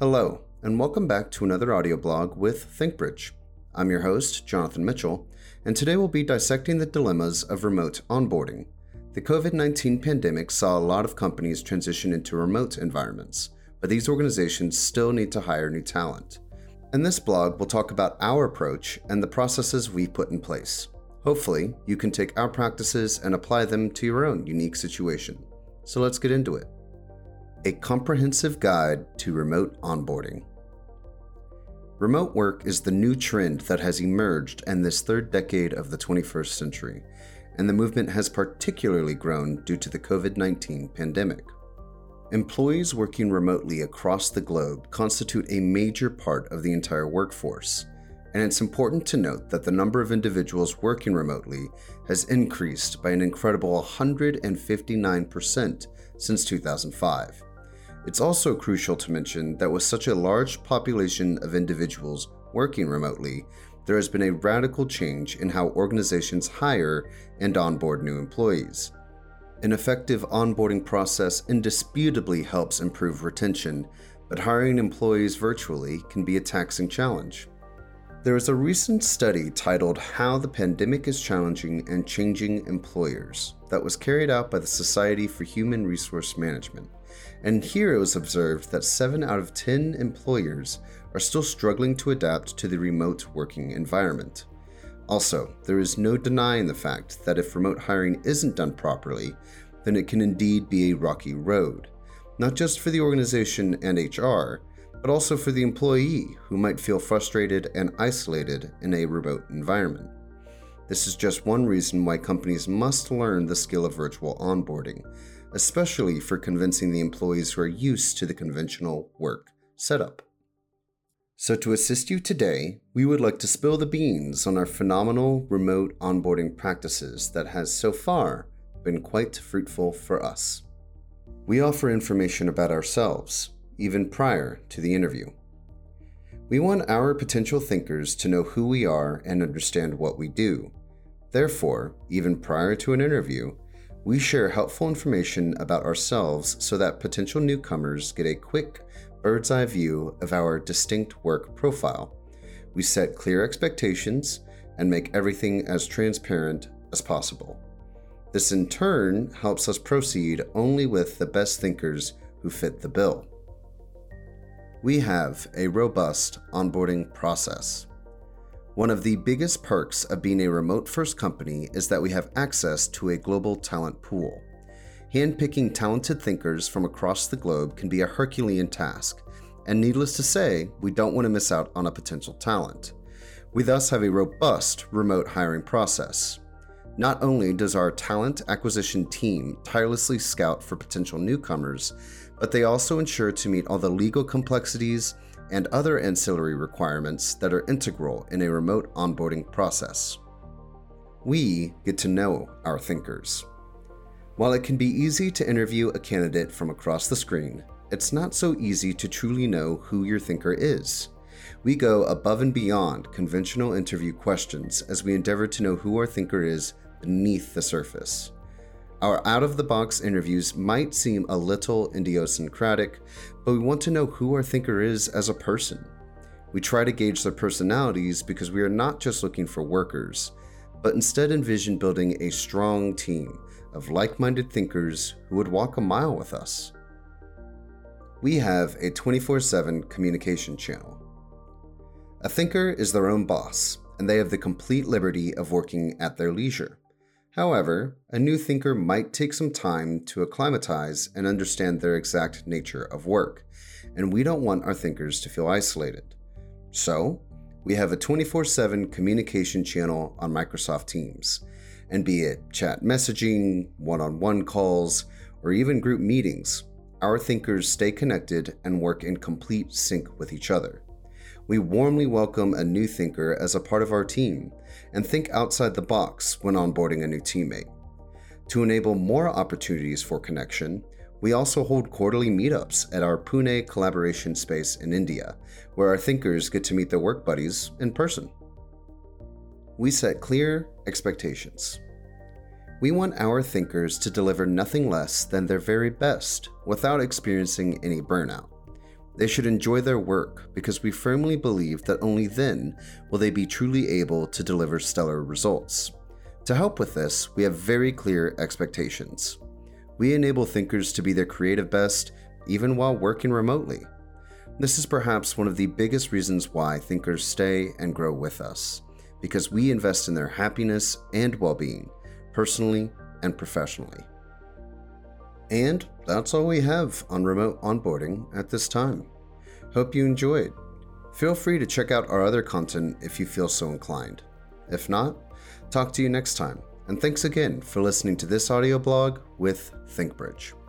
Hello, and welcome back to another audio blog with ThinkBridge. I'm your host, Jonathan Mitchell, and today we'll be dissecting the dilemmas of remote onboarding. The COVID 19 pandemic saw a lot of companies transition into remote environments, but these organizations still need to hire new talent. In this blog, we'll talk about our approach and the processes we've put in place. Hopefully, you can take our practices and apply them to your own unique situation. So let's get into it. A comprehensive guide to remote onboarding. Remote work is the new trend that has emerged in this third decade of the 21st century, and the movement has particularly grown due to the COVID 19 pandemic. Employees working remotely across the globe constitute a major part of the entire workforce, and it's important to note that the number of individuals working remotely has increased by an incredible 159% since 2005. It's also crucial to mention that with such a large population of individuals working remotely, there has been a radical change in how organizations hire and onboard new employees. An effective onboarding process indisputably helps improve retention, but hiring employees virtually can be a taxing challenge. There is a recent study titled How the Pandemic is Challenging and Changing Employers that was carried out by the Society for Human Resource Management. And here it was observed that 7 out of 10 employers are still struggling to adapt to the remote working environment. Also, there is no denying the fact that if remote hiring isn't done properly, then it can indeed be a rocky road, not just for the organization and HR, but also for the employee who might feel frustrated and isolated in a remote environment. This is just one reason why companies must learn the skill of virtual onboarding, especially for convincing the employees who are used to the conventional work setup. So, to assist you today, we would like to spill the beans on our phenomenal remote onboarding practices that has so far been quite fruitful for us. We offer information about ourselves, even prior to the interview. We want our potential thinkers to know who we are and understand what we do. Therefore, even prior to an interview, we share helpful information about ourselves so that potential newcomers get a quick bird's eye view of our distinct work profile. We set clear expectations and make everything as transparent as possible. This in turn helps us proceed only with the best thinkers who fit the bill. We have a robust onboarding process. One of the biggest perks of being a remote first company is that we have access to a global talent pool. Handpicking talented thinkers from across the globe can be a Herculean task, and needless to say, we don't want to miss out on a potential talent. We thus have a robust remote hiring process. Not only does our talent acquisition team tirelessly scout for potential newcomers, but they also ensure to meet all the legal complexities and other ancillary requirements that are integral in a remote onboarding process. We get to know our thinkers. While it can be easy to interview a candidate from across the screen, it's not so easy to truly know who your thinker is. We go above and beyond conventional interview questions as we endeavor to know who our thinker is beneath the surface. Our out of the box interviews might seem a little idiosyncratic, but we want to know who our thinker is as a person. We try to gauge their personalities because we are not just looking for workers, but instead envision building a strong team of like minded thinkers who would walk a mile with us. We have a 24 7 communication channel. A thinker is their own boss, and they have the complete liberty of working at their leisure. However, a new thinker might take some time to acclimatize and understand their exact nature of work, and we don't want our thinkers to feel isolated. So, we have a 24 7 communication channel on Microsoft Teams, and be it chat messaging, one on one calls, or even group meetings, our thinkers stay connected and work in complete sync with each other. We warmly welcome a new thinker as a part of our team and think outside the box when onboarding a new teammate. To enable more opportunities for connection, we also hold quarterly meetups at our Pune collaboration space in India, where our thinkers get to meet their work buddies in person. We set clear expectations. We want our thinkers to deliver nothing less than their very best without experiencing any burnout. They should enjoy their work because we firmly believe that only then will they be truly able to deliver stellar results. To help with this, we have very clear expectations. We enable thinkers to be their creative best even while working remotely. This is perhaps one of the biggest reasons why thinkers stay and grow with us, because we invest in their happiness and well being, personally and professionally. And that's all we have on remote onboarding at this time. Hope you enjoyed. Feel free to check out our other content if you feel so inclined. If not, talk to you next time, and thanks again for listening to this audio blog with ThinkBridge.